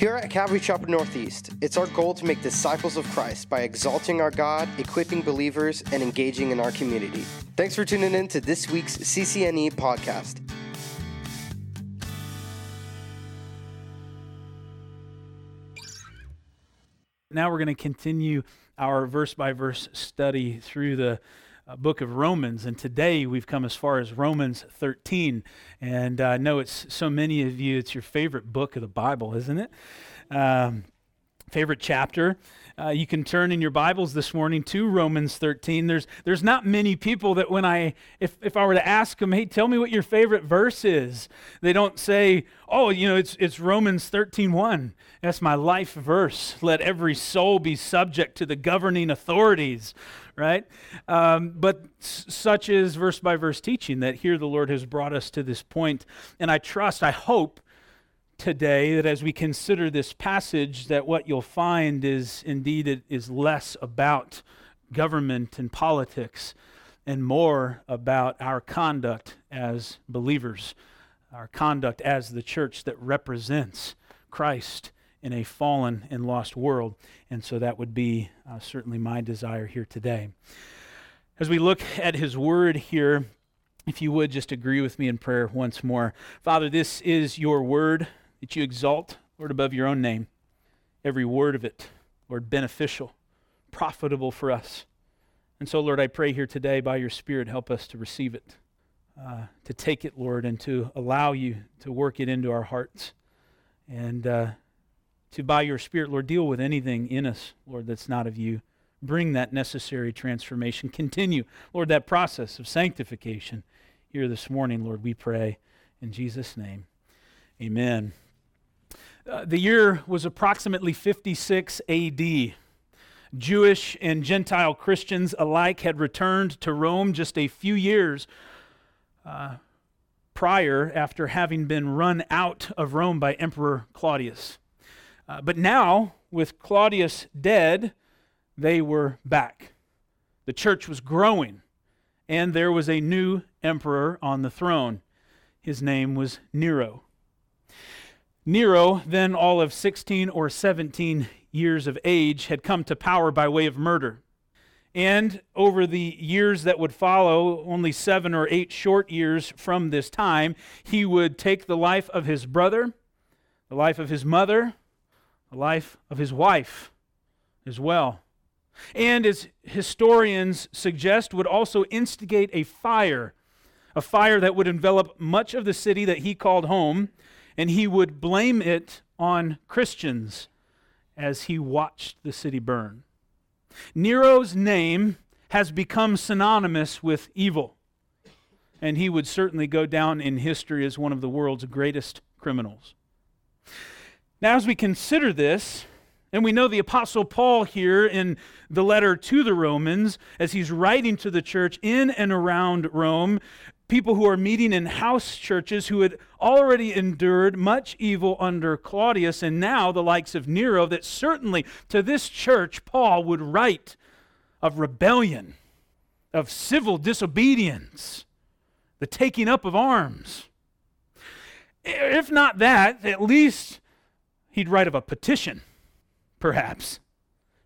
Here at Calvary Chapel Northeast, it's our goal to make disciples of Christ by exalting our God, equipping believers, and engaging in our community. Thanks for tuning in to this week's CCNE podcast. Now we're going to continue our verse by verse study through the book of Romans. And today we've come as far as Romans 13. And I know it's so many of you, it's your favorite book of the Bible, isn't it? Um, favorite chapter. Uh, you can turn in your Bibles this morning to Romans 13. There's, there's not many people that when I, if, if I were to ask them, hey, tell me what your favorite verse is, they don't say, oh, you know, it's, it's Romans 13 1. That's my life verse. Let every soul be subject to the governing authorities, right? Um, but s- such is verse by verse teaching that here the Lord has brought us to this point. And I trust, I hope, today that as we consider this passage that what you'll find is indeed it is less about government and politics and more about our conduct as believers our conduct as the church that represents Christ in a fallen and lost world. And so that would be uh, certainly my desire here today. As we look at his word here if you would just agree with me in prayer once more. Father this is your word that you exalt, Lord, above your own name. Every word of it, Lord, beneficial, profitable for us. And so, Lord, I pray here today by your Spirit, help us to receive it, uh, to take it, Lord, and to allow you to work it into our hearts. And uh, to, by your Spirit, Lord, deal with anything in us, Lord, that's not of you. Bring that necessary transformation. Continue, Lord, that process of sanctification here this morning, Lord, we pray. In Jesus' name, amen. Uh, the year was approximately 56 AD. Jewish and Gentile Christians alike had returned to Rome just a few years uh, prior after having been run out of Rome by Emperor Claudius. Uh, but now, with Claudius dead, they were back. The church was growing, and there was a new emperor on the throne. His name was Nero. Nero, then all of 16 or 17 years of age, had come to power by way of murder. And over the years that would follow, only seven or eight short years from this time, he would take the life of his brother, the life of his mother, the life of his wife as well. And as historians suggest, would also instigate a fire, a fire that would envelop much of the city that he called home and he would blame it on Christians as he watched the city burn. Nero's name has become synonymous with evil, and he would certainly go down in history as one of the world's greatest criminals. Now, as we consider this, and we know the Apostle Paul here in the letter to the Romans, as he's writing to the church in and around Rome, people who are meeting in house churches who had already endured much evil under Claudius, and now the likes of Nero, that certainly to this church Paul would write of rebellion, of civil disobedience, the taking up of arms. If not that, at least he'd write of a petition, perhaps.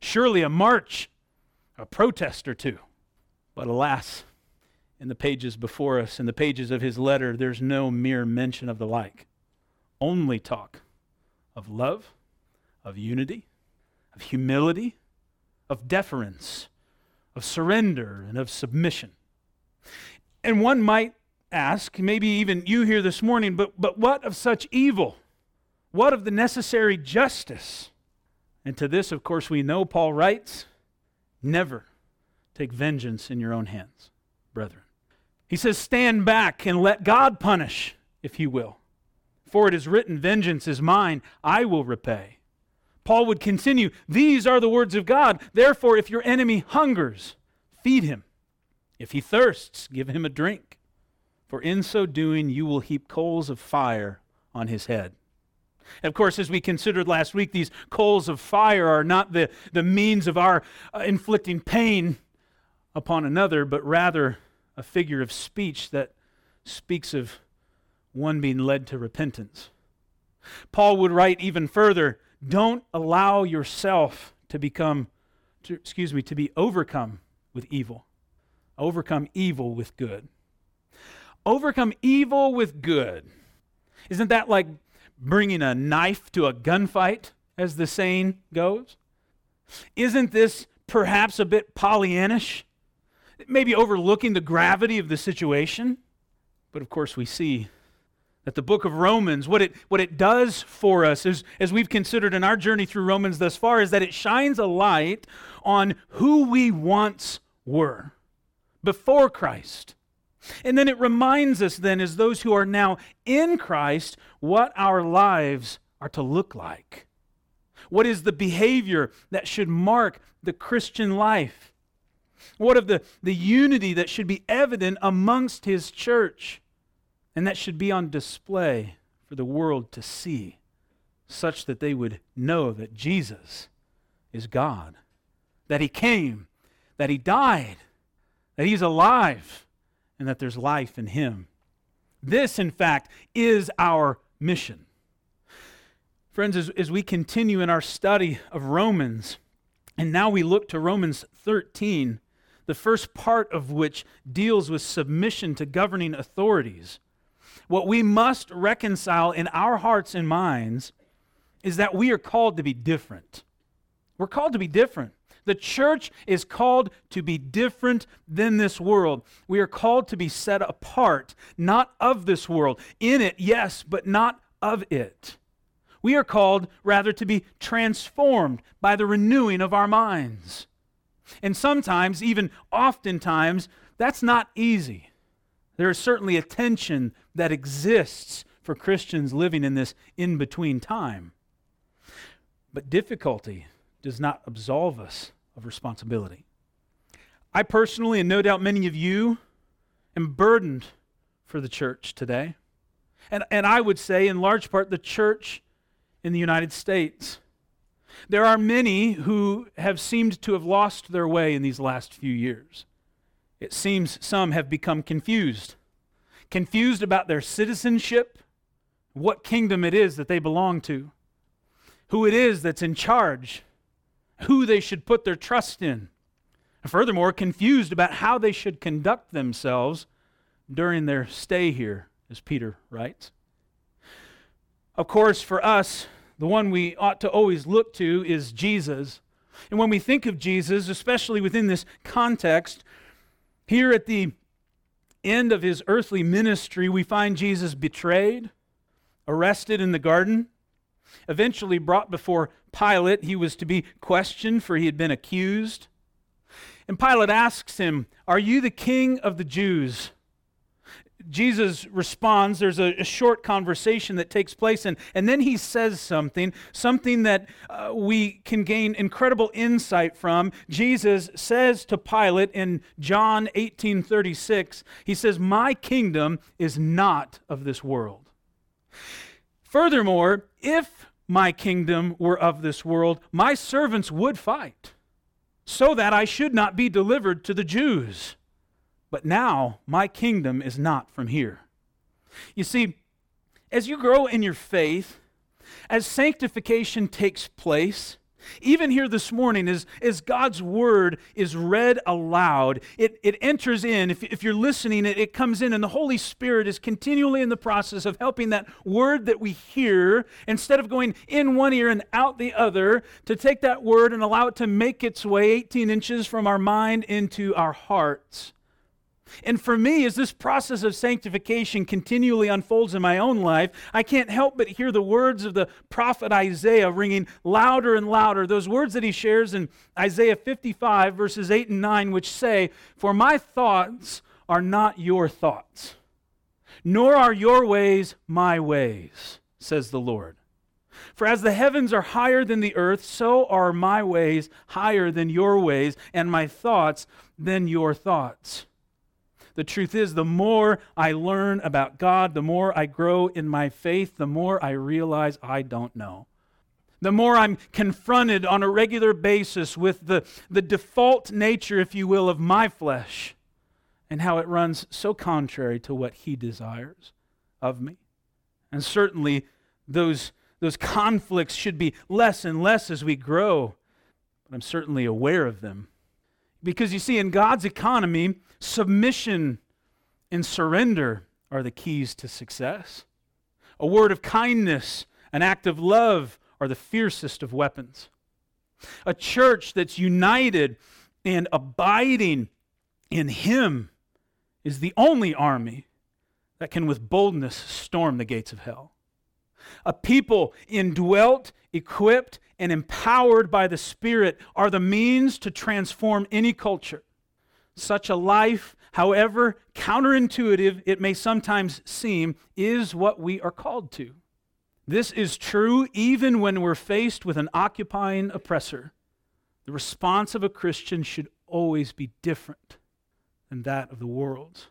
Surely a march, a protest or two. But alas, in the pages before us, in the pages of his letter, there's no mere mention of the like. Only talk of love, of unity, of humility, of deference, of surrender, and of submission. And one might ask, maybe even you here this morning, but, but what of such evil? What of the necessary justice? And to this, of course, we know Paul writes never take vengeance in your own hands, brethren. He says, Stand back and let God punish, if he will. For it is written, Vengeance is mine, I will repay. Paul would continue, These are the words of God. Therefore, if your enemy hungers, feed him. If he thirsts, give him a drink. For in so doing, you will heap coals of fire on his head. Of course, as we considered last week, these coals of fire are not the, the means of our uh, inflicting pain upon another, but rather a figure of speech that speaks of one being led to repentance. Paul would write even further don't allow yourself to become, to, excuse me, to be overcome with evil. Overcome evil with good. Overcome evil with good. Isn't that like bringing a knife to a gunfight, as the saying goes? Isn't this perhaps a bit Pollyannish? Maybe overlooking the gravity of the situation? But of course, we see that the book of Romans, what it, what it does for us, is, as we've considered in our journey through Romans thus far, is that it shines a light on who we once were before Christ. And then it reminds us, then, as those who are now in Christ, what our lives are to look like. What is the behavior that should mark the Christian life? What of the, the unity that should be evident amongst his church and that should be on display for the world to see, such that they would know that Jesus is God, that he came, that he died, that he's alive, and that there's life in him. This, in fact, is our mission. Friends, as, as we continue in our study of Romans, and now we look to Romans 13, the first part of which deals with submission to governing authorities. What we must reconcile in our hearts and minds is that we are called to be different. We're called to be different. The church is called to be different than this world. We are called to be set apart, not of this world. In it, yes, but not of it. We are called, rather, to be transformed by the renewing of our minds. And sometimes, even oftentimes, that's not easy. There is certainly a tension that exists for Christians living in this in between time. But difficulty does not absolve us of responsibility. I personally, and no doubt many of you, am burdened for the church today. And, and I would say, in large part, the church in the United States. There are many who have seemed to have lost their way in these last few years. It seems some have become confused. Confused about their citizenship, what kingdom it is that they belong to, who it is that's in charge, who they should put their trust in. Furthermore, confused about how they should conduct themselves during their stay here, as Peter writes. Of course, for us, the one we ought to always look to is Jesus. And when we think of Jesus, especially within this context, here at the end of his earthly ministry, we find Jesus betrayed, arrested in the garden, eventually brought before Pilate. He was to be questioned, for he had been accused. And Pilate asks him, Are you the king of the Jews? Jesus responds. There's a, a, short conversation that takes place, and, and then he says something, something that uh, we can gain incredible insight from. Jesus says to Pilate in John 18 36, he says, My kingdom is not of this world. Furthermore, if my kingdom were of this world, my servants would fight, so that I should not be delivered to the Jews. But now my kingdom is not from here. You see, as you grow in your faith, as sanctification takes place, even here this morning, as, as God's word is read aloud, it, it enters in. If, if you're listening, it, it comes in, and the Holy Spirit is continually in the process of helping that word that we hear, instead of going in one ear and out the other, to take that word and allow it to make its way 18 inches from our mind into our hearts. And for me, as this process of sanctification continually unfolds in my own life, I can't help but hear the words of the prophet Isaiah ringing louder and louder. Those words that he shares in Isaiah 55, verses 8 and 9, which say, For my thoughts are not your thoughts, nor are your ways my ways, says the Lord. For as the heavens are higher than the earth, so are my ways higher than your ways, and my thoughts than your thoughts. The truth is, the more I learn about God, the more I grow in my faith, the more I realize I don't know. The more I'm confronted on a regular basis with the, the default nature, if you will, of my flesh and how it runs so contrary to what He desires of me. And certainly, those those conflicts should be less and less as we grow, but I'm certainly aware of them. Because you see, in God's economy, submission and surrender are the keys to success. A word of kindness, an act of love are the fiercest of weapons. A church that's united and abiding in Him is the only army that can with boldness storm the gates of hell. A people indwelt, equipped, and empowered by the Spirit are the means to transform any culture. Such a life, however counterintuitive it may sometimes seem, is what we are called to. This is true even when we're faced with an occupying oppressor. The response of a Christian should always be different than that of the world's.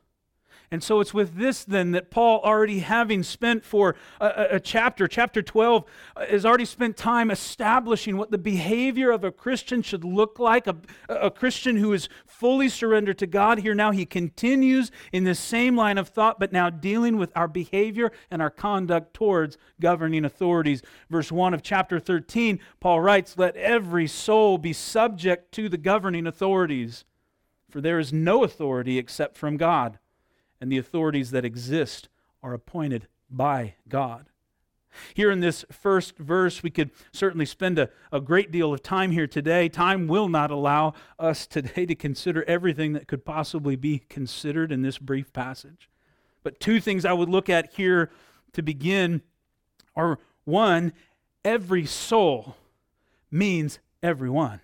And so it's with this then that Paul, already having spent for a, a, chapter, chapter 12, uh, has already spent time establishing what the behavior of a Christian should look like, a, a Christian who is fully surrendered to God. Here now he continues in the same line of thought, but now dealing with our behavior and our conduct towards governing authorities. Verse 1 of chapter 13, Paul writes, Let every soul be subject to the governing authorities, for there is no authority except from God and the authorities that exist are appointed by God. Here in this first verse, we could certainly spend a, a great deal of time here today. Time will not allow us today to consider everything that could possibly be considered in this brief passage. But two things I would look at here to begin are one, every soul means everyone.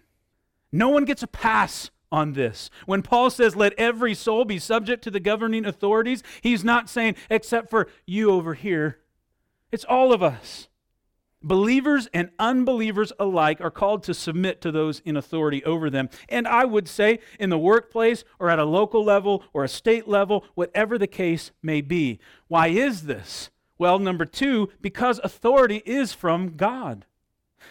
No one gets a pass on this. When Paul says, let every soul be subject to the governing authorities, he's not saying, except for you over here. It's all of us. Believers and unbelievers alike are called to submit to those in authority over them. And I would say, in the workplace or at a local level or a state level, whatever the case may be. Why is this? Well, number two, because authority is from God.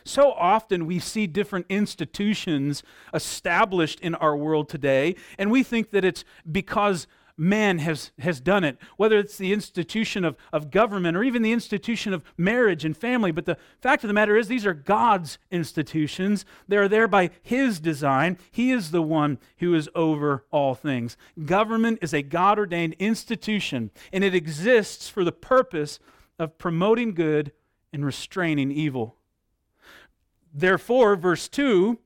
So often we see different institutions established in our world today, and we think that it's because man has, has done it, whether it's the institution of, of government or even the institution of marriage and family. But the fact of the matter is, these are God's institutions. They're there by His design. He is the one who is over all things. Government is a God ordained institution, and it exists for the purpose of promoting good and restraining evil. Therefore, verse 2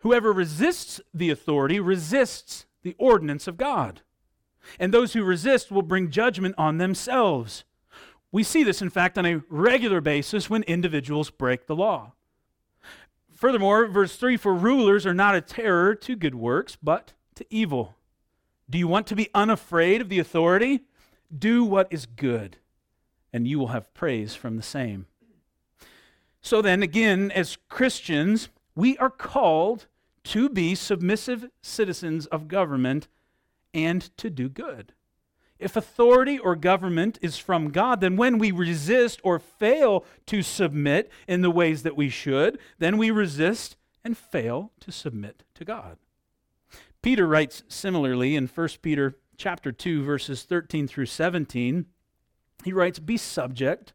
whoever resists the authority resists the ordinance of God. And those who resist will bring judgment on themselves. We see this, in fact, on a regular basis when individuals break the law. Furthermore, verse 3 For rulers are not a terror to good works, but to evil. Do you want to be unafraid of the authority? Do what is good, and you will have praise from the same. So then, again, as Christians, we are called to be submissive citizens of government and to do good. If authority or government is from God, then when we resist or fail to submit in the ways that we should, then we resist and fail to submit to God. Peter writes similarly in 1 Peter chapter 2 verses 13 through 17. He writes, "Be subject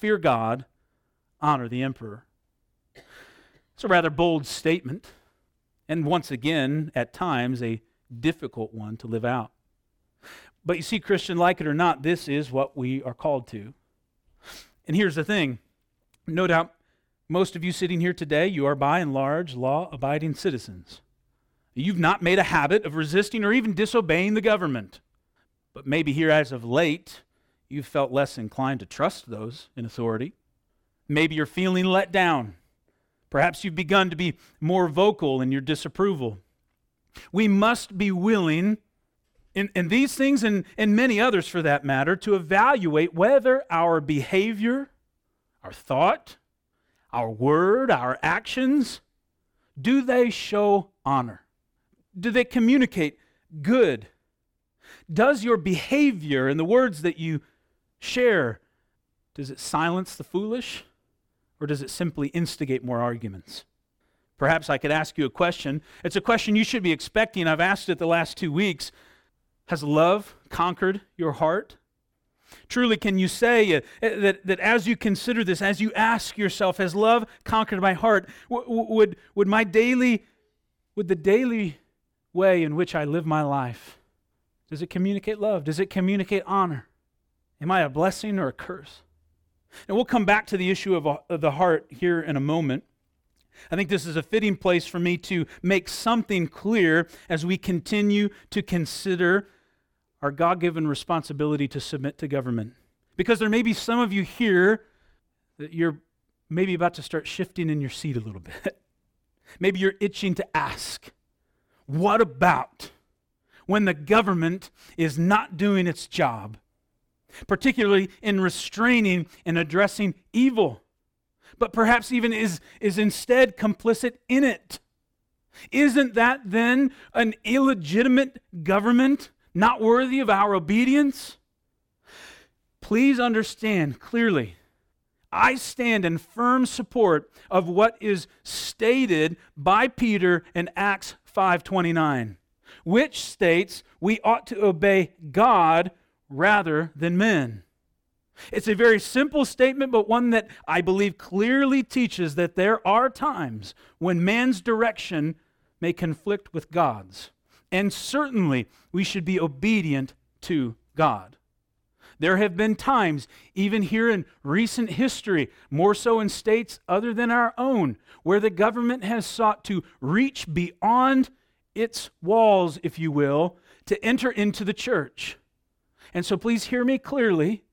fear God, honor the emperor. It's a rather bold statement, and once again, at times, a difficult one to live out. But you see, Christian, like it or not, this is what we are called to. And here's the thing no doubt, most of you sitting here today, you are by and large law abiding citizens. You've not made a habit of resisting or even disobeying the government. But maybe here as of late, you've felt less inclined to trust those in authority. Maybe you're feeling let down. Perhaps you've begun to be more vocal in your disapproval. We must be willing, in, in these things and, and many others for that matter, to evaluate whether our behavior, our thought, our word, our actions, do they show honor? Do they communicate good? Does your behavior and the words that you share, does it silence the foolish or does it simply instigate more arguments? Perhaps I could ask you a question. It's a question you should be expecting. I've asked it the last two weeks. Has love conquered your heart? Truly, can you say uh, that, that as you consider this, as you ask yourself, has love conquered my heart? Would, would my daily, would the daily way in which I live my life, does it communicate love? Does it communicate honor? Am I a blessing or a curse? And we'll come back to the issue of, uh, of the heart here in a moment. I think this is a fitting place for me to make something clear as we continue to consider our God given responsibility to submit to government. Because there may be some of you here that you're maybe about to start shifting in your seat a little bit. maybe you're itching to ask, what about when the government is not doing its job, particularly in restraining and addressing evil, but perhaps even is, is instead complicit in it? Isn't that then an illegitimate government not worthy of our obedience? Please understand clearly. I stand in firm support of what is stated by Peter in Acts 5:29, which states we ought to obey God rather than men. It's a very simple statement, but one that I believe clearly teaches that there are times when man's direction may conflict with God's. And certainly, we should be obedient to God. There have been times, even here in recent history, more so in states other than our own, where the government has sought to reach beyond its walls, if you will, to enter into the church. And so please hear me clearly.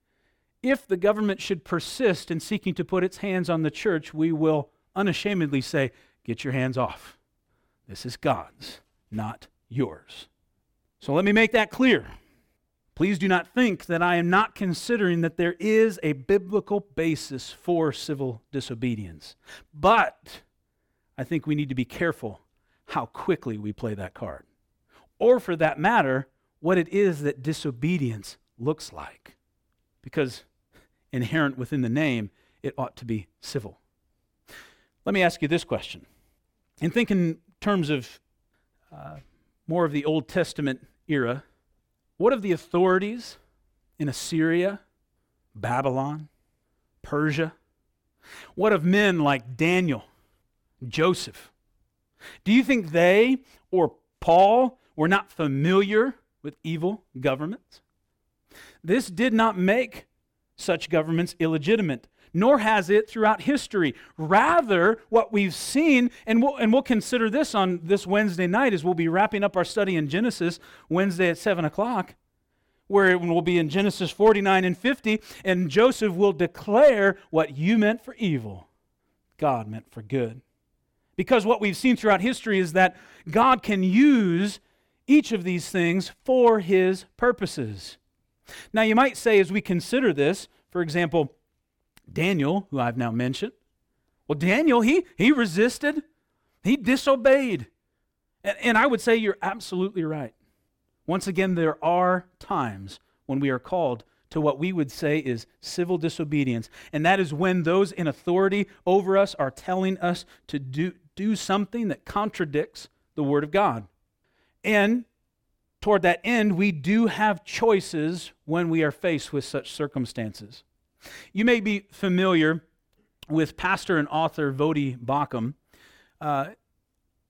If the government should persist in seeking to put its hands on the church, we will unashamedly say, Get your hands off. This is God's, not yours. So let me make that clear. Please do not think that I am not considering that there is a biblical basis for civil disobedience. But I think we need to be careful how quickly we play that card. Or, for that matter, what it is that disobedience looks like. Because inherent within the name, it ought to be civil. Let me ask you this question. And think in terms of uh, more of the Old Testament era, what of the authorities in Assyria, Babylon, Persia? What of men like Daniel, Joseph? Do you think they or Paul were not familiar with evil governments? This did not make such governments illegitimate nor has it throughout history. Rather, what we've seen, and we'll, and we'll consider this on this Wednesday night as we'll be wrapping up our study in Genesis Wednesday at 7 o'clock, where we'll be in Genesis 49 and 50, and Joseph will declare what you meant for evil, God meant for good. Because what we've seen throughout history is that God can use each of these things for his purposes. Now, you might say, as we consider this, for example, Daniel, who I've now mentioned. Well, Daniel, he, he resisted, he disobeyed. And, and I would say you're absolutely right. Once again, there are times when we are called to what we would say is civil disobedience. And that is when those in authority over us are telling us to do, do something that contradicts the Word of God. And toward that end, we do have choices when we are faced with such circumstances. You may be familiar with pastor and author Voddie Baucham. Uh,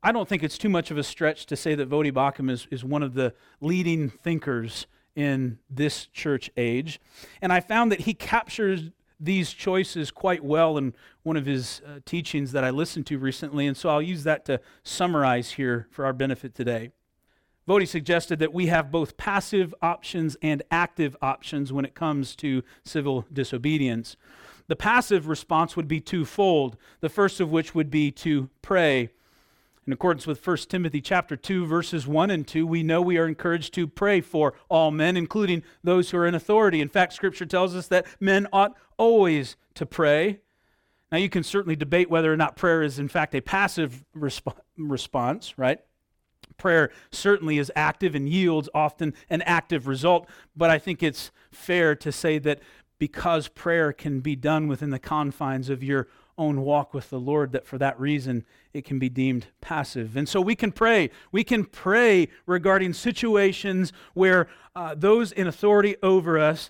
I don't think it's too much of a stretch to say that Voddie Baucham is, is one of the leading thinkers in this church age. And I found that he captures these choices quite well in one of his uh, teachings that I listened to recently. And so I'll use that to summarize here for our benefit today. Voddie suggested that we have both passive options and active options when it comes to civil disobedience. The passive response would be twofold. The first of which would be to pray. In accordance with 1 Timothy chapter 2 verses 1 and 2, we know we are encouraged to pray for all men including those who are in authority. In fact, scripture tells us that men ought always to pray. Now, you can certainly debate whether or not prayer is, in fact, a passive resp- response, right? Prayer certainly is active and yields often an active result, but I think it's fair to say that because prayer can be done within the confines of your own walk with the Lord, that for that reason it can be deemed passive. And so we can pray. We can pray regarding situations where uh, those in authority over us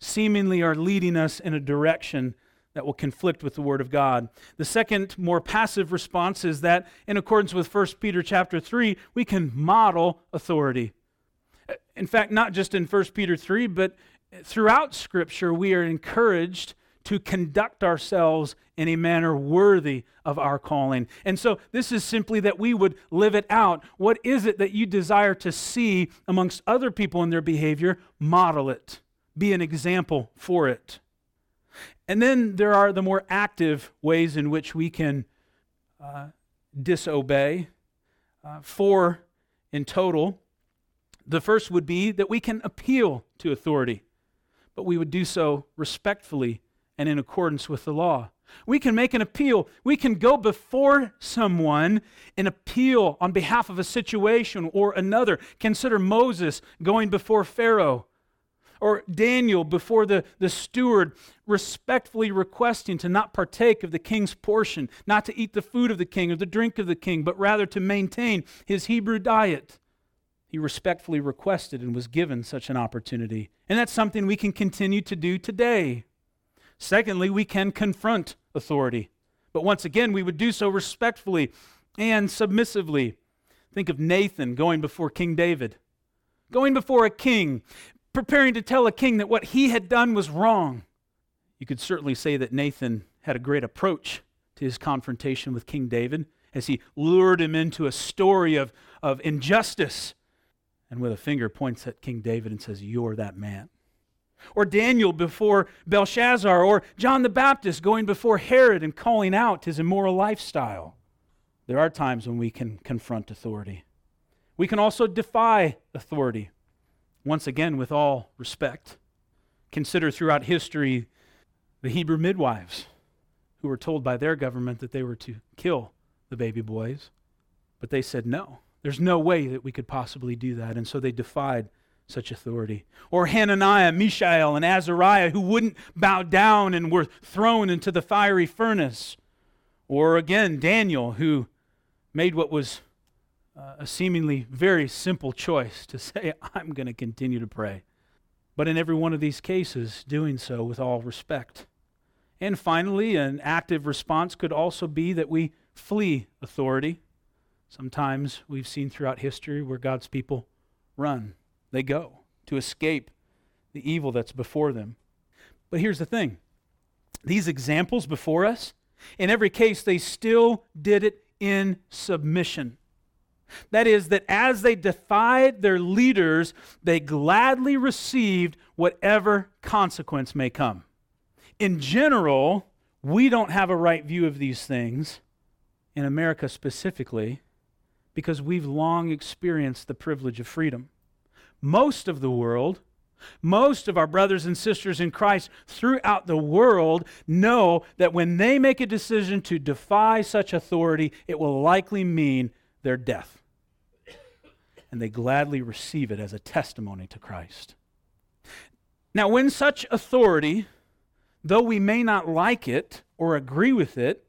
seemingly are leading us in a direction that will conflict with the word of God. The second more passive response is that in accordance with 1 Peter chapter 3, we can model authority. In fact, not just in 1 Peter 3, but throughout scripture we are encouraged to conduct ourselves in a manner worthy of our calling. And so this is simply that we would live it out. What is it that you desire to see amongst other people in their behavior? Model it. Be an example for it. And then there are the more active ways in which we can uh, disobey. Uh, four in total. The first would be that we can appeal to authority, but we would do so respectfully and in accordance with the law. We can make an appeal. We can go before someone and appeal on behalf of a situation or another. Consider Moses going before Pharaoh or Daniel before the, the steward, respectfully requesting to not partake of the king's portion, not to eat the food of the king or the drink of the king, but rather to maintain his Hebrew diet. He respectfully requested and was given such an opportunity. And that's something we can continue to do today. Secondly, we can confront authority. But once again, we would do so respectfully and submissively. Think of Nathan going before King David. Going before a king, preparing to tell a king that what he had done was wrong. You could certainly say that Nathan had a great approach to his confrontation with King David as he lured him into a story of, of injustice and with a finger points at King David and says, You're that man. Or Daniel before Belshazzar, or John the Baptist going before Herod and calling out his immoral lifestyle. There are times when we can confront authority. We can also defy authority. Once again, with all respect, consider throughout history the Hebrew midwives who were told by their government that they were to kill the baby boys, but they said no. There's no way that we could possibly do that. And so they defied such authority. Or Hananiah, Mishael, and Azariah, who wouldn't bow down and were thrown into the fiery furnace. Or again, Daniel, who made what was uh, a seemingly very simple choice to say, I'm going to continue to pray. But in every one of these cases, doing so with all respect. And finally, an active response could also be that we flee authority. Sometimes we've seen throughout history where God's people run, they go to escape the evil that's before them. But here's the thing these examples before us, in every case, they still did it in submission. That is, that as they defied their leaders, they gladly received whatever consequence may come. In general, we don't have a right view of these things, in America specifically, because we've long experienced the privilege of freedom. Most of the world, most of our brothers and sisters in Christ throughout the world know that when they make a decision to defy such authority, it will likely mean their death and they gladly receive it as a testimony to Christ. Now, when such authority, though we may not like it or agree with it,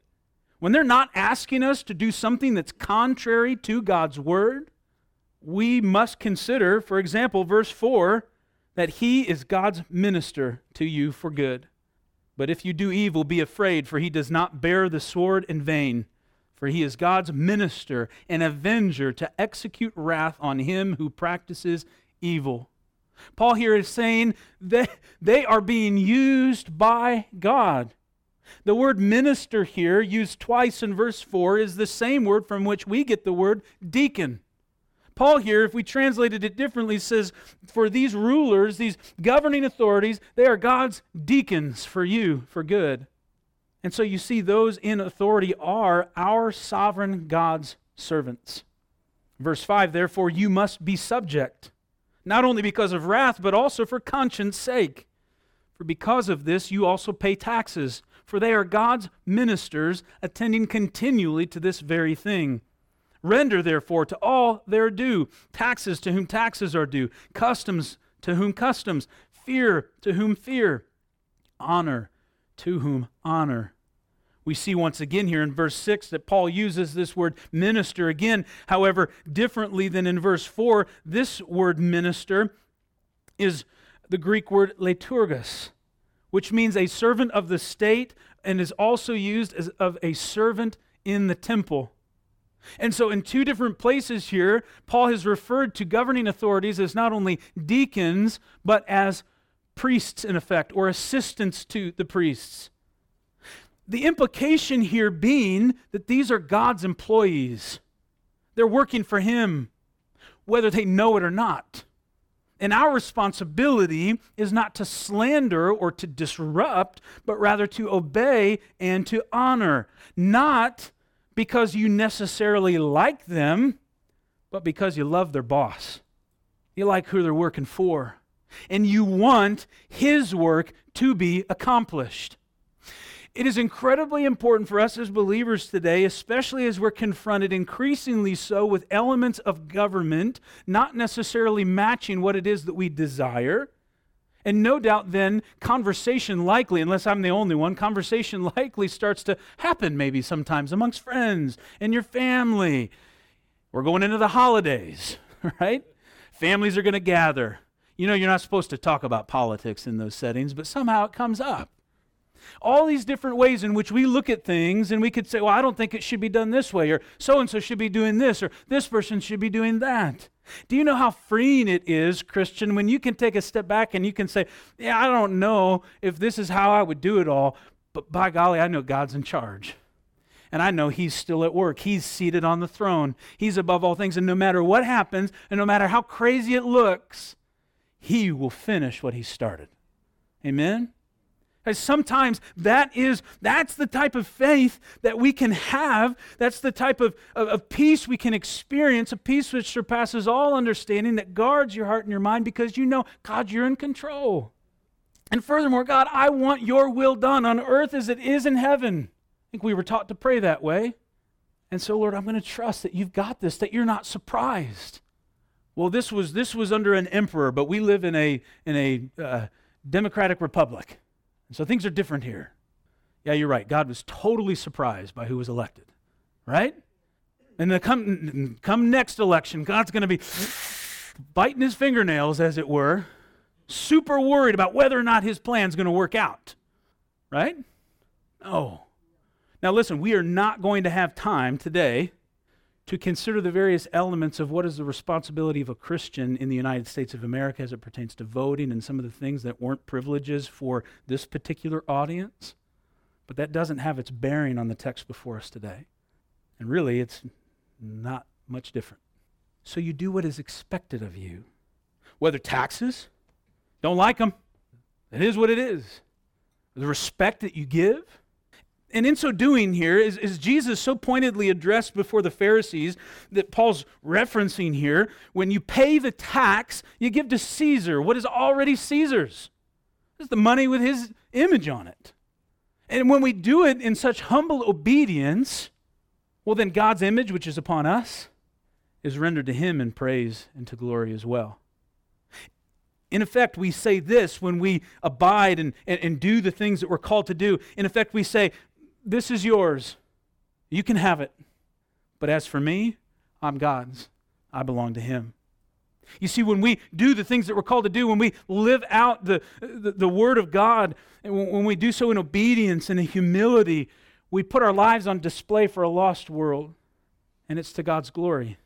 when they're not asking us to do something that's contrary to God's word, we must consider, for example, verse 4, that he is God's minister to you for good. But if you do evil, be afraid, for he does not bear the sword in vain for he is God's minister and avenger to execute wrath on him who practices evil. Paul here is saying that they are being used by God. The word minister here, used twice in verse 4, is the same word from which we get the word deacon. Paul here, if we translated it differently, says, For these rulers, these governing authorities, they are God's deacons for you, for good. And so you see, those in authority are our sovereign God's servants. Verse 5 Therefore, you must be subject, not only because of wrath, but also for conscience sake. For because of this, you also pay taxes. for they are God's ministers, attending continually to this very thing. Render, therefore, to all their due taxes to whom taxes are due, customs to whom customs, fear to whom fear, honor to whom honor. We see once again here in verse 6 that Paul uses this word minister again, however, differently than in verse 4. This word minister is the Greek word liturgos, which means a servant of the state and is also used as of a servant in the temple. And so, in two different places here, Paul has referred to governing authorities as not only deacons, but as priests, in effect, or assistants to the priests. The implication here being that these are God's employees, they're working for Him, whether they know it or not. And our responsibility is not to slander or to disrupt, but rather to obey and to honor. Not because you necessarily like them, but because you love their boss. You like who they're working for. And you want his work to be accomplished. It is incredibly important for us as believers today, especially as we're confronted increasingly so with elements of government not necessarily matching what it is that we desire. And no doubt then, conversation likely, unless I'm the only one, conversation likely starts to happen maybe sometimes amongst friends and your family. We're going into the holidays, right? Families are going to gather. You know, you're not supposed to talk about politics in those settings, but somehow it comes up. All these different ways in which we look at things and we could say, well, I don't think it should be done this way, or so and so should be doing this, or this person should be doing that. Do you know how freeing it is, Christian, when you can take a step back and you can say, yeah, I don't know if this is how I would do it all, but by golly, I know God's in charge. And I know He's still at work. He's seated on the throne. He's above all things. And no matter what happens, and no matter how crazy it looks, He will finish what He started. Amen? Because sometimes that is that's the type of faith that we can have. That's the type of, of, of, peace we can experience, a peace which surpasses all understanding that guards your heart and your mind because you know, God, you're in control. And furthermore, God, I want your will done on earth as it is in heaven. I think we were taught to pray that way. And so, Lord, I'm going to trust that you've got this, that you're not surprised. Well, this was this was under an emperor, but we live in a in a uh, democratic republic. And so things are different here. Yeah, you're right. God was totally surprised by who was elected, right? And the come, come next election, God's going to be biting his fingernails, as it were, super worried about whether or not his plan's going to work out, right? Oh. Now, listen, we are not going to have time today to consider the various elements of what is the responsibility of a Christian in the United States of America as it pertains to voting and some of the things that weren't privileges for this particular audience. But that doesn't have its bearing on the text before us today. And really, it's not much different. So you do what is expected of you. Whether taxes, don't like them, it is what it is. The respect that you give, and in so doing here, is, is Jesus so pointedly addressed before the Pharisees that Paul's referencing here? When you pay the tax, you give to Caesar what is already Caesar's. It's the money with his image on it. And when we do it in such humble obedience, well, then God's image, which is upon us, is rendered to him in praise and to glory as well. In effect, we say this when we abide and, and, and, do the things that we're called to do. In effect, we say, this is yours. You can have it. But as for me, I'm God's. I belong to Him. You see, when we do the things that we're called to do, when we live out the, the, the Word of God, when we do so in obedience and in humility, we put our lives on display for a lost world, and it's to God's glory.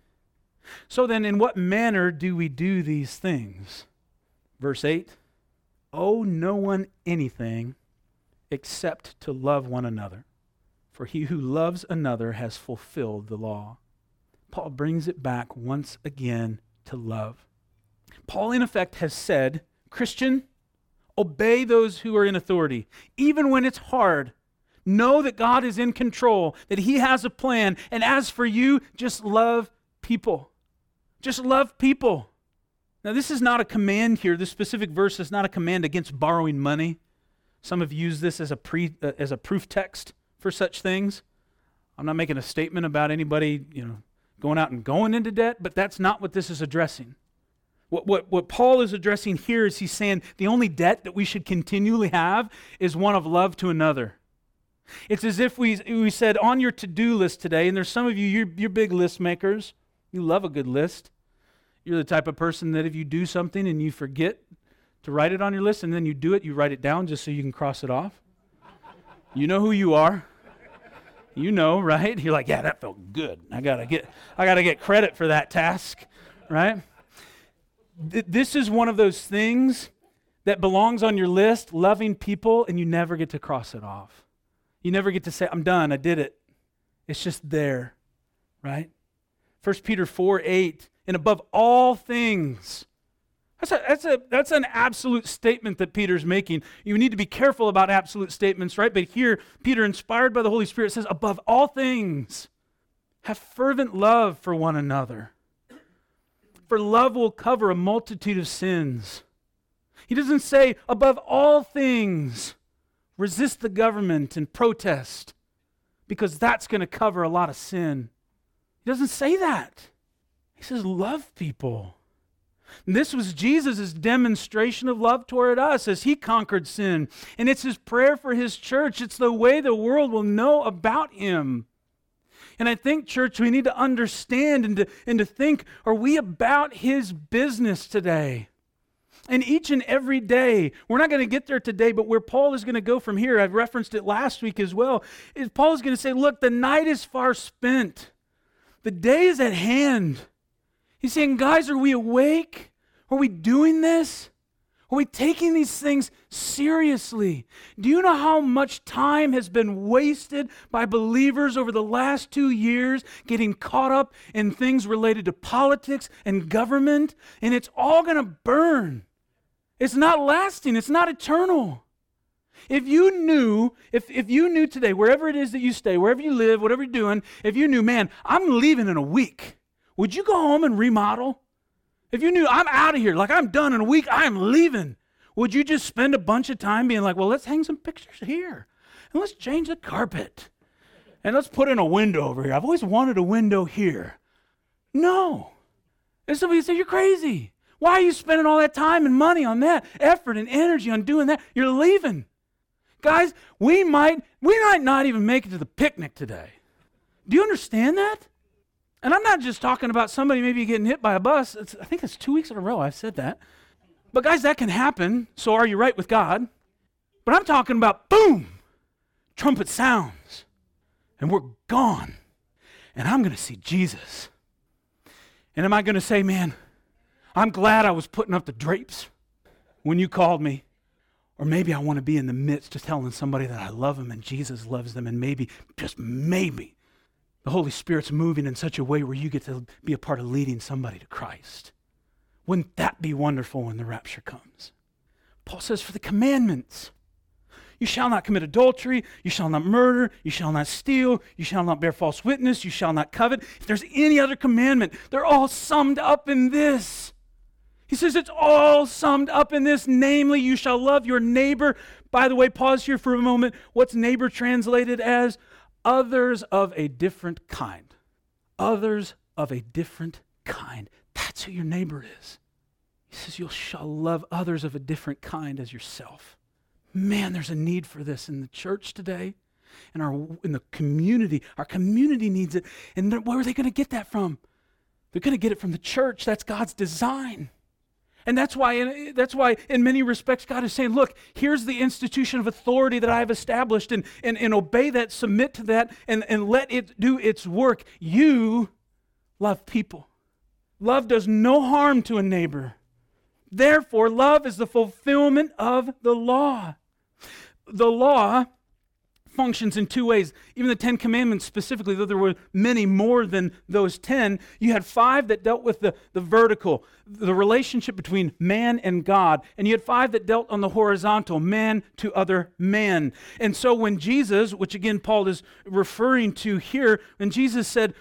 So then, in what manner do we do these things? Verse 8 Owe no one anything except to love one another. For he who loves another has fulfilled the law. Paul brings it back once again to love. Paul, in effect, has said, Christian, obey those who are in authority, even when it's hard. Know that God is in control, that He has a plan. And as for you, just love people. Just love people. Now, this is not a command here. This specific verse is not a command against borrowing money. Some have used this as a, pre, uh, as a proof text for such things. I'm not making a statement about anybody, you know, going out and going into debt, but that's not what this is addressing. What, what, what Paul is addressing here is he's saying the only debt that we should continually have is one of love to another. It's as if we, we said on your to do list today, and there's some of you, you're, you're big list makers. You love a good list. You're the type of person that if you do something and you forget to write it on your list and then you do it, you write it down just so you can cross it off. You know who you are. You know, right? You're like, yeah, that felt good. I gotta get, I gotta get credit for that task, right? Th- this is one of those things that belongs on your list, loving people, and you never get to cross it off. You never get to say, I'm done, I did it. It's just there, right? 1 Peter 4 8, and above all things, that's, a, that's, a, that's an absolute statement that Peter's making. You need to be careful about absolute statements, right? But here, Peter, inspired by the Holy Spirit, says, above all things, have fervent love for one another. For love will cover a multitude of sins. He doesn't say, above all things, resist the government and protest because that's going to cover a lot of sin. He doesn't say that. He says, love people. This was Jesus' demonstration of love toward us as he conquered sin. And it's his prayer for his church. It's the way the world will know about him. And I think, church, we need to understand and to, and to think are we about his business today? And each and every day, we're not going to get there today, but where Paul is going to go from here, I've referenced it last week as well, is Paul is going to say, look, the night is far spent. The day is at hand. He's saying, guys, are we awake? Are we doing this? Are we taking these things seriously? Do you know how much time has been wasted by believers over the last two years getting caught up in things related to politics and government? And it's all going to burn. It's not lasting, it's not eternal. If you knew, if, if you knew today, wherever it is that you stay, wherever you live, whatever you're doing, if you knew, man, I'm leaving in a week, would you go home and remodel? If you knew I'm out of here, like I'm done in a week, I'm leaving, would you just spend a bunch of time being like, well, let's hang some pictures here and let's change the carpet and let's put in a window over here? I've always wanted a window here. No. And somebody say, you're crazy. Why are you spending all that time and money on that, effort and energy on doing that? You're leaving. Guys, we might we might not even make it to the picnic today. Do you understand that? And I'm not just talking about somebody maybe getting hit by a bus. It's, I think it's two weeks in a row I've said that. But guys, that can happen. So are you right with God? But I'm talking about boom, trumpet sounds, and we're gone. And I'm going to see Jesus. And am I going to say, man, I'm glad I was putting up the drapes when you called me. Or maybe I want to be in the midst of telling somebody that I love them and Jesus loves them, and maybe, just maybe, the Holy Spirit's moving in such a way where you get to be a part of leading somebody to Christ. Wouldn't that be wonderful when the rapture comes? Paul says, for the commandments. You shall not commit adultery. You shall not murder. You shall not steal. You shall not bear false witness. You shall not covet. If there's any other commandment, they're all summed up in this he says it's all summed up in this namely, you shall love your neighbor. By the way, pause here for a moment. What's neighbor translated as? Others of a different kind. Others of a different kind. That's who your neighbor is. He says, You shall love others of a different kind as yourself. Man, there's a need for this in the church today, in our in the community. Our community needs it. And where are they going to get that from? They're going to get it from the church. That's God's design. And that's why, that's why, in many respects, God is saying, Look, here's the institution of authority that I have established, and, and, and obey that, submit to that, and, and let it do its work. You love people. Love does no harm to a neighbor. Therefore, love is the fulfillment of the law. The law functions in two ways. Even the Ten Commandments, specifically, though there were many more than those ten, you had five that dealt with the, the vertical, the relationship between man and God. And you had five that dealt on the horizontal, man to other man. And so when Jesus, which again Paul is referring to here, when Jesus said,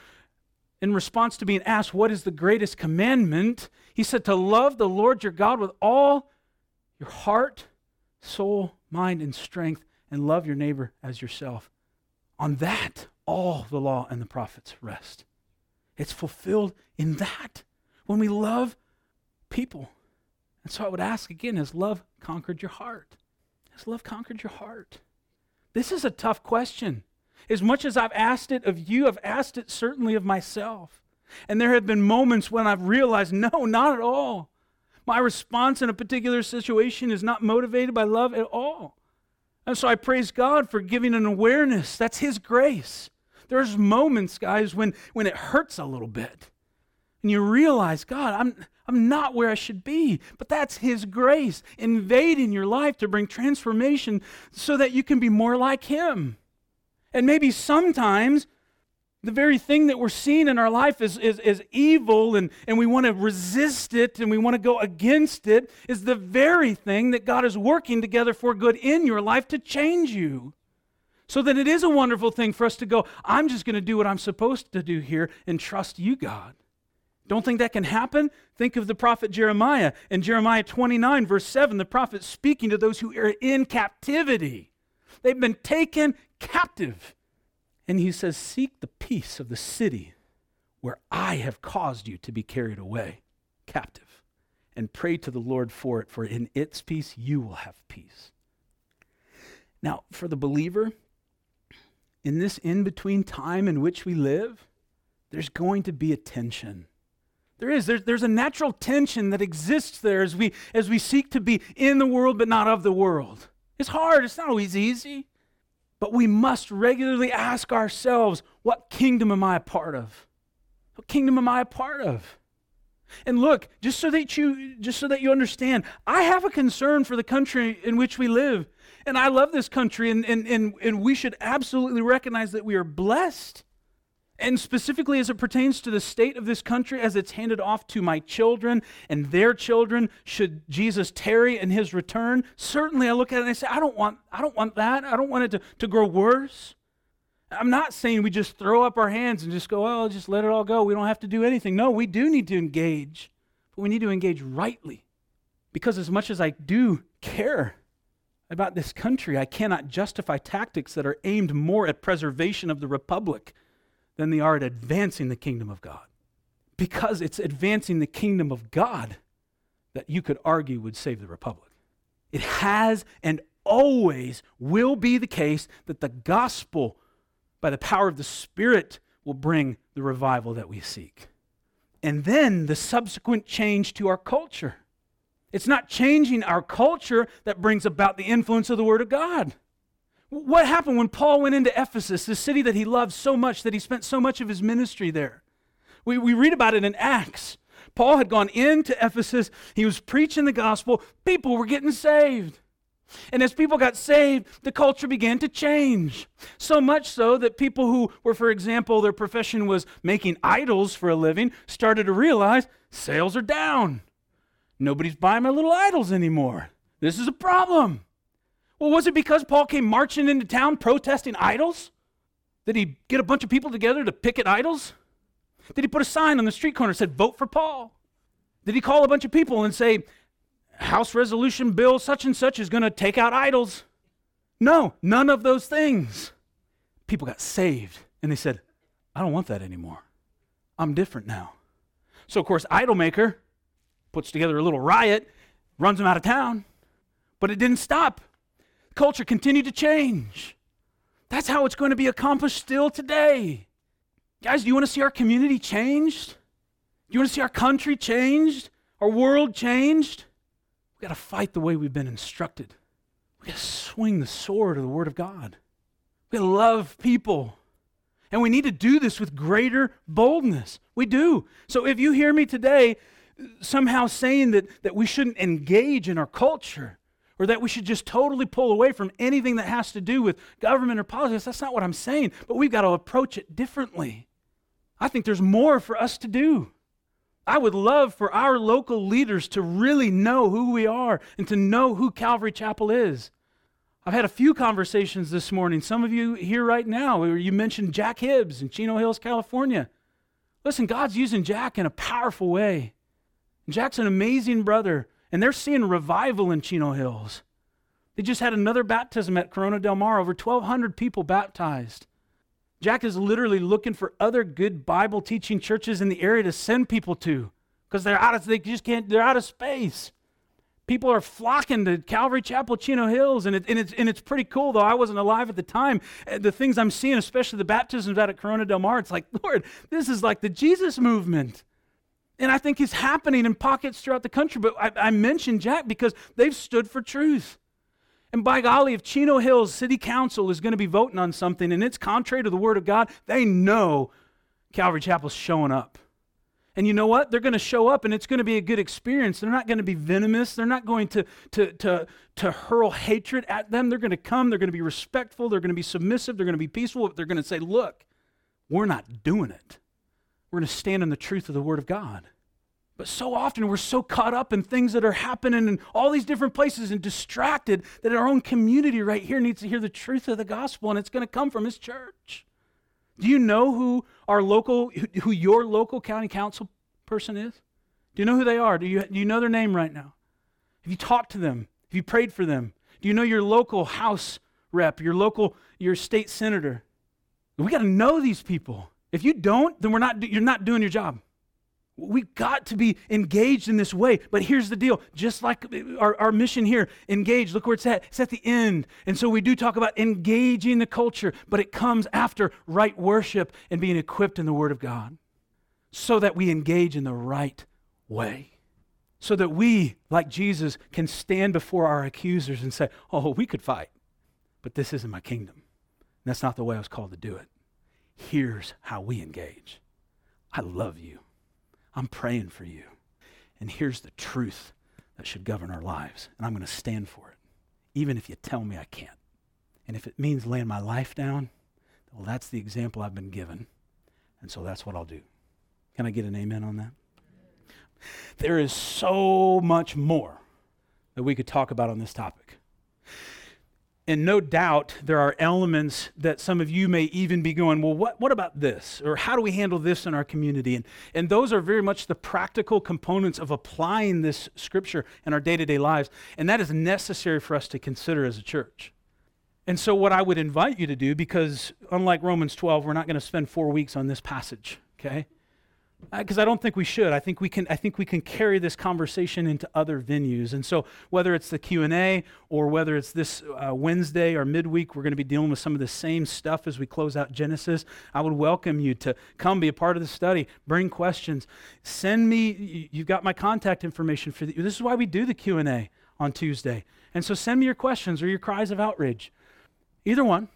in response to being asked, What is the greatest commandment? He said, To love the Lord your God with all your heart, soul, mind, and strength, and love your neighbor as yourself. On that, all the law and the prophets rest. It's fulfilled in that when we love people. And so I would ask again has love conquered your heart? Has love conquered your heart? This is a tough question. As much as I've asked it of you, I've asked it certainly of myself. And there have been moments when I've realized, no, not at all. My response in a particular situation is not motivated by love at all. And so I praise God for giving an awareness. That's His grace. There's moments, guys, when, when it hurts a little bit. And you realize, God, I'm, I'm not where I should be. But that's His grace invading your life to bring transformation so that you can be more like Him. And maybe sometimes the very thing that we're seeing in our life is, is, is evil and, and we want to resist it and we want to go against it is the very thing that God is working together for good in your life to change you. So that it is a wonderful thing for us to go, I'm just going to do what I'm supposed to do here and trust you, God. Don't think that can happen? Think of the prophet Jeremiah. In Jeremiah 29, verse 7, the prophet speaking to those who are in captivity. They've been taken captive. And he says, Seek the peace of the city where I have caused you to be carried away captive, and pray to the Lord for it, for in its peace you will have peace. Now, for the believer, in this in between time in which we live, there's going to be a tension. There is. There's, there's a natural tension that exists there as we, as we seek to be in the world but not of the world. It's hard, it's not always easy. But we must regularly ask ourselves, what kingdom am I a part of? What kingdom am I a part of? And look, just so that you just so that you understand, I have a concern for the country in which we live. And I love this country and, and, and, and we should absolutely recognize that we are blessed and specifically as it pertains to the state of this country as it's handed off to my children and their children should jesus tarry in his return? Certainly i look at it and i say i don't want i don't want that. I don't want it to, to grow worse. I'm not saying we just throw up our hands and just go oh, well just let it all go. We don't have to do anything. No we do need to engage but we need to engage rightly. Because as much as i do care about this country i cannot justify tactics that are aimed more at preservation of the republic than they are at advancing the kingdom of God. Because it's advancing the kingdom of God that you could argue would save the republic. It has and always will be the case that the gospel, by the power of the Spirit, will bring the revival that we seek. And then the subsequent change to our culture. It's not changing our culture that brings about the influence of the Word of God. What happened when Paul went into Ephesus, the city that he loved so much that he spent so much of his ministry there? We, we read about it in Acts. Paul had gone into Ephesus, he was preaching the gospel, people were getting saved. And as people got saved, the culture began to change. So much so that people who were, for example, their profession was making idols for a living started to realize sales are down. Nobody's buying my little idols anymore. This is a problem. Well, was it because Paul came marching into town protesting idols? Did he get a bunch of people together to picket idols? Did he put a sign on the street corner that said, Vote for Paul? Did he call a bunch of people and say, House Resolution Bill such and such is going to take out idols? No, none of those things. People got saved and they said, I don't want that anymore. I'm different now. So, of course, Idol Maker puts together a little riot, runs them out of town, but it didn't stop culture continued to change. That's how it's going to be accomplished still today. Guys, do you want to see our community changed? Do you want to see our country changed? Our world changed? We've got to fight the way we've been instructed. We've got to swing the sword of the Word of God. We've got to love people. And we need to do this with greater boldness. We do. So if you hear me today somehow saying that, that we shouldn't engage in our culture, or that we should just totally pull away from anything that has to do with government or politics. That's not what I'm saying, but we've got to approach it differently. I think there's more for us to do. I would love for our local leaders to really know who we are and to know who Calvary Chapel is. I've had a few conversations this morning. Some of you here right now, you mentioned Jack Hibbs in Chino Hills, California. Listen, God's using Jack in a powerful way. Jack's an amazing brother and they're seeing revival in Chino Hills. They just had another baptism at Corona del Mar, over 1,200 people baptized. Jack is literally looking for other good Bible teaching churches in the area to send people to because they're out of they just can't they're out of space. People are flocking to Calvary Chapel, Chino Hills, and, it, and, it's, and it's pretty cool, though I wasn't alive at the time. Uh, the things I'm seeing, especially the baptisms out at Corona del Mar, it's like, Lord, this is like the Jesus movement. And I think it's happening in pockets throughout the country. But I, I mentioned Jack because they've stood for truth. And by golly, if Chino Hills City Council is going to be voting on something and it's contrary to the Word of God, they know Calvary Chapel's showing up. And you know what? They're going to show up and it's going to be a good experience. They're not going to be venomous. They're not going to, to, to, to hurl hatred at them. They're going to come. They're going to be respectful. They're going to be submissive. They're going to be peaceful. They're going to say, look, we're not doing it. We're going to stand in the truth of the Word of God. But so often we're so caught up in things that are happening in all these different places and distracted that our own community right here needs to hear the truth of the gospel and it's going to come from his church. Do you know who our local who your local county council person is? Do you know who they are? Do you, do you know their name right now? Have you talked to them? Have you prayed for them? Do you know your local house rep, your local your state senator? We got to know these people. If you don't, then we're not you're not doing your job. We've got to be engaged in this way. But here's the deal just like our, our mission here, engage, look where it's at. It's at the end. And so we do talk about engaging the culture, but it comes after right worship and being equipped in the Word of God so that we engage in the right way. So that we, like Jesus, can stand before our accusers and say, Oh, we could fight, but this isn't my kingdom. And that's not the way I was called to do it. Here's how we engage I love you. I'm praying for you. And here's the truth that should govern our lives. And I'm going to stand for it, even if you tell me I can't. And if it means laying my life down, well, that's the example I've been given. And so that's what I'll do. Can I get an amen on that? There is so much more that we could talk about on this topic. And no doubt there are elements that some of you may even be going, well, what, what about this? Or how do we handle this in our community? And, and those are very much the practical components of applying this scripture in our day to day lives. And that is necessary for us to consider as a church. And so, what I would invite you to do, because unlike Romans 12, we're not going to spend four weeks on this passage, okay? Because I don't think we should. I think we can. I think we can carry this conversation into other venues. And so, whether it's the Q and A or whether it's this uh, Wednesday or midweek, we're going to be dealing with some of the same stuff as we close out Genesis. I would welcome you to come be a part of the study. Bring questions. Send me. You've got my contact information for the, this. Is why we do the Q and A on Tuesday. And so, send me your questions or your cries of outrage. Either one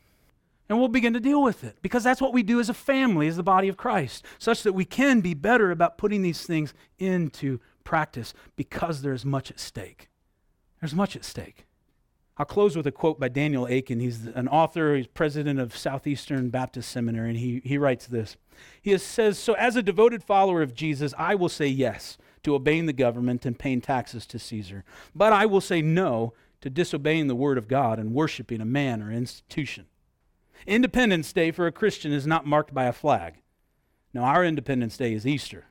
and we'll begin to deal with it because that's what we do as a family, as the body of Christ, such that we can be better about putting these things into practice because there's much at stake. There's much at stake. I'll close with a quote by Daniel Akin. He's an author, he's president of Southeastern Baptist Seminary, and he, he writes this. He says, So, as a devoted follower of Jesus, I will say yes to obeying the government and paying taxes to Caesar, but I will say no to disobeying the word of God and worshiping a man or institution. Independence Day for a Christian is not marked by a flag. No, our Independence Day is Easter.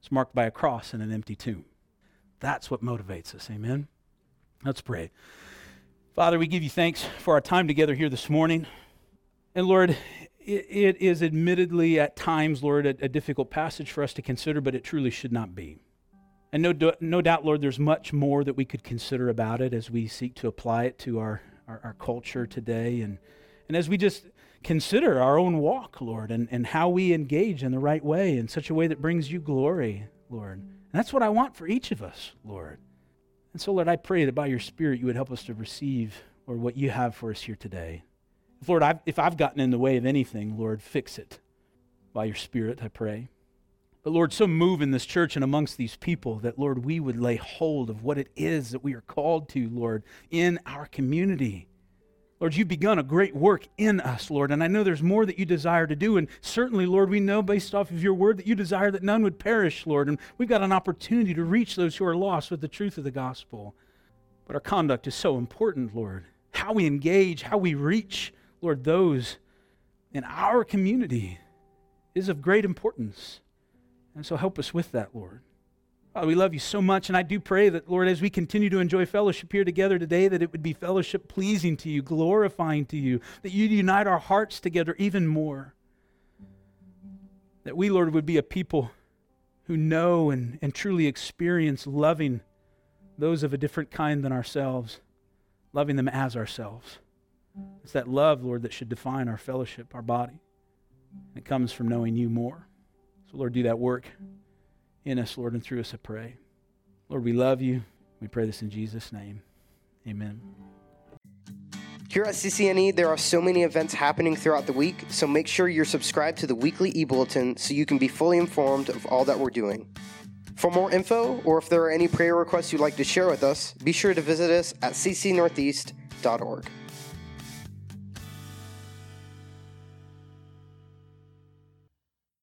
It's marked by a cross and an empty tomb. That's what motivates us. Amen. Let's pray. Father, we give you thanks for our time together here this morning. And Lord, it, it is admittedly at times, Lord, a, a, difficult passage for us to consider, but it truly should not be. And no, do, no doubt, Lord, there's much more that we could consider about it as we seek to apply it to our, our, our culture today and and as we just consider our own walk, Lord, and, and how we engage in the right way, in such a way that brings you glory, Lord. And that's what I want for each of us, Lord. And so, Lord, I pray that by your Spirit you would help us to receive, Lord, what you have for us here today. If, Lord, I've, if I've gotten in the way of anything, Lord, fix it by your Spirit, I pray. But Lord, so move in this church and amongst these people that, Lord, we would lay hold of what it is that we are called to, Lord, in our community. Lord, you've begun a great work in us, Lord, and I know there's more that you desire to do. And certainly, Lord, we know based off of your word that you desire that none would perish, Lord. And we've got an opportunity to reach those who are lost with the truth of the gospel. But our conduct is so important, Lord. How we engage, how we reach, Lord, those in our community is of great importance. And so help us with that, Lord. Father, we love you so much, and I do pray that, Lord, as we continue to enjoy fellowship here together today, that it would be fellowship pleasing to you, glorifying to you, that you'd unite our hearts together even more. That we, Lord, would be a people who know and, and truly experience loving those of a different kind than ourselves, loving them as ourselves. It's that love, Lord, that should define our fellowship, our body. It comes from knowing you more. So, Lord, do that work in us, Lord, and through us, I pray. Lord, we love you. We pray this in Jesus' name. Amen. Here at CCNE, there are so many events happening throughout the week, so make sure you're subscribed to the weekly e bulletin so you can be fully informed of all that we're doing. For more info, or if there are any prayer requests you'd like to share with us, be sure to visit us at ccnortheast.org.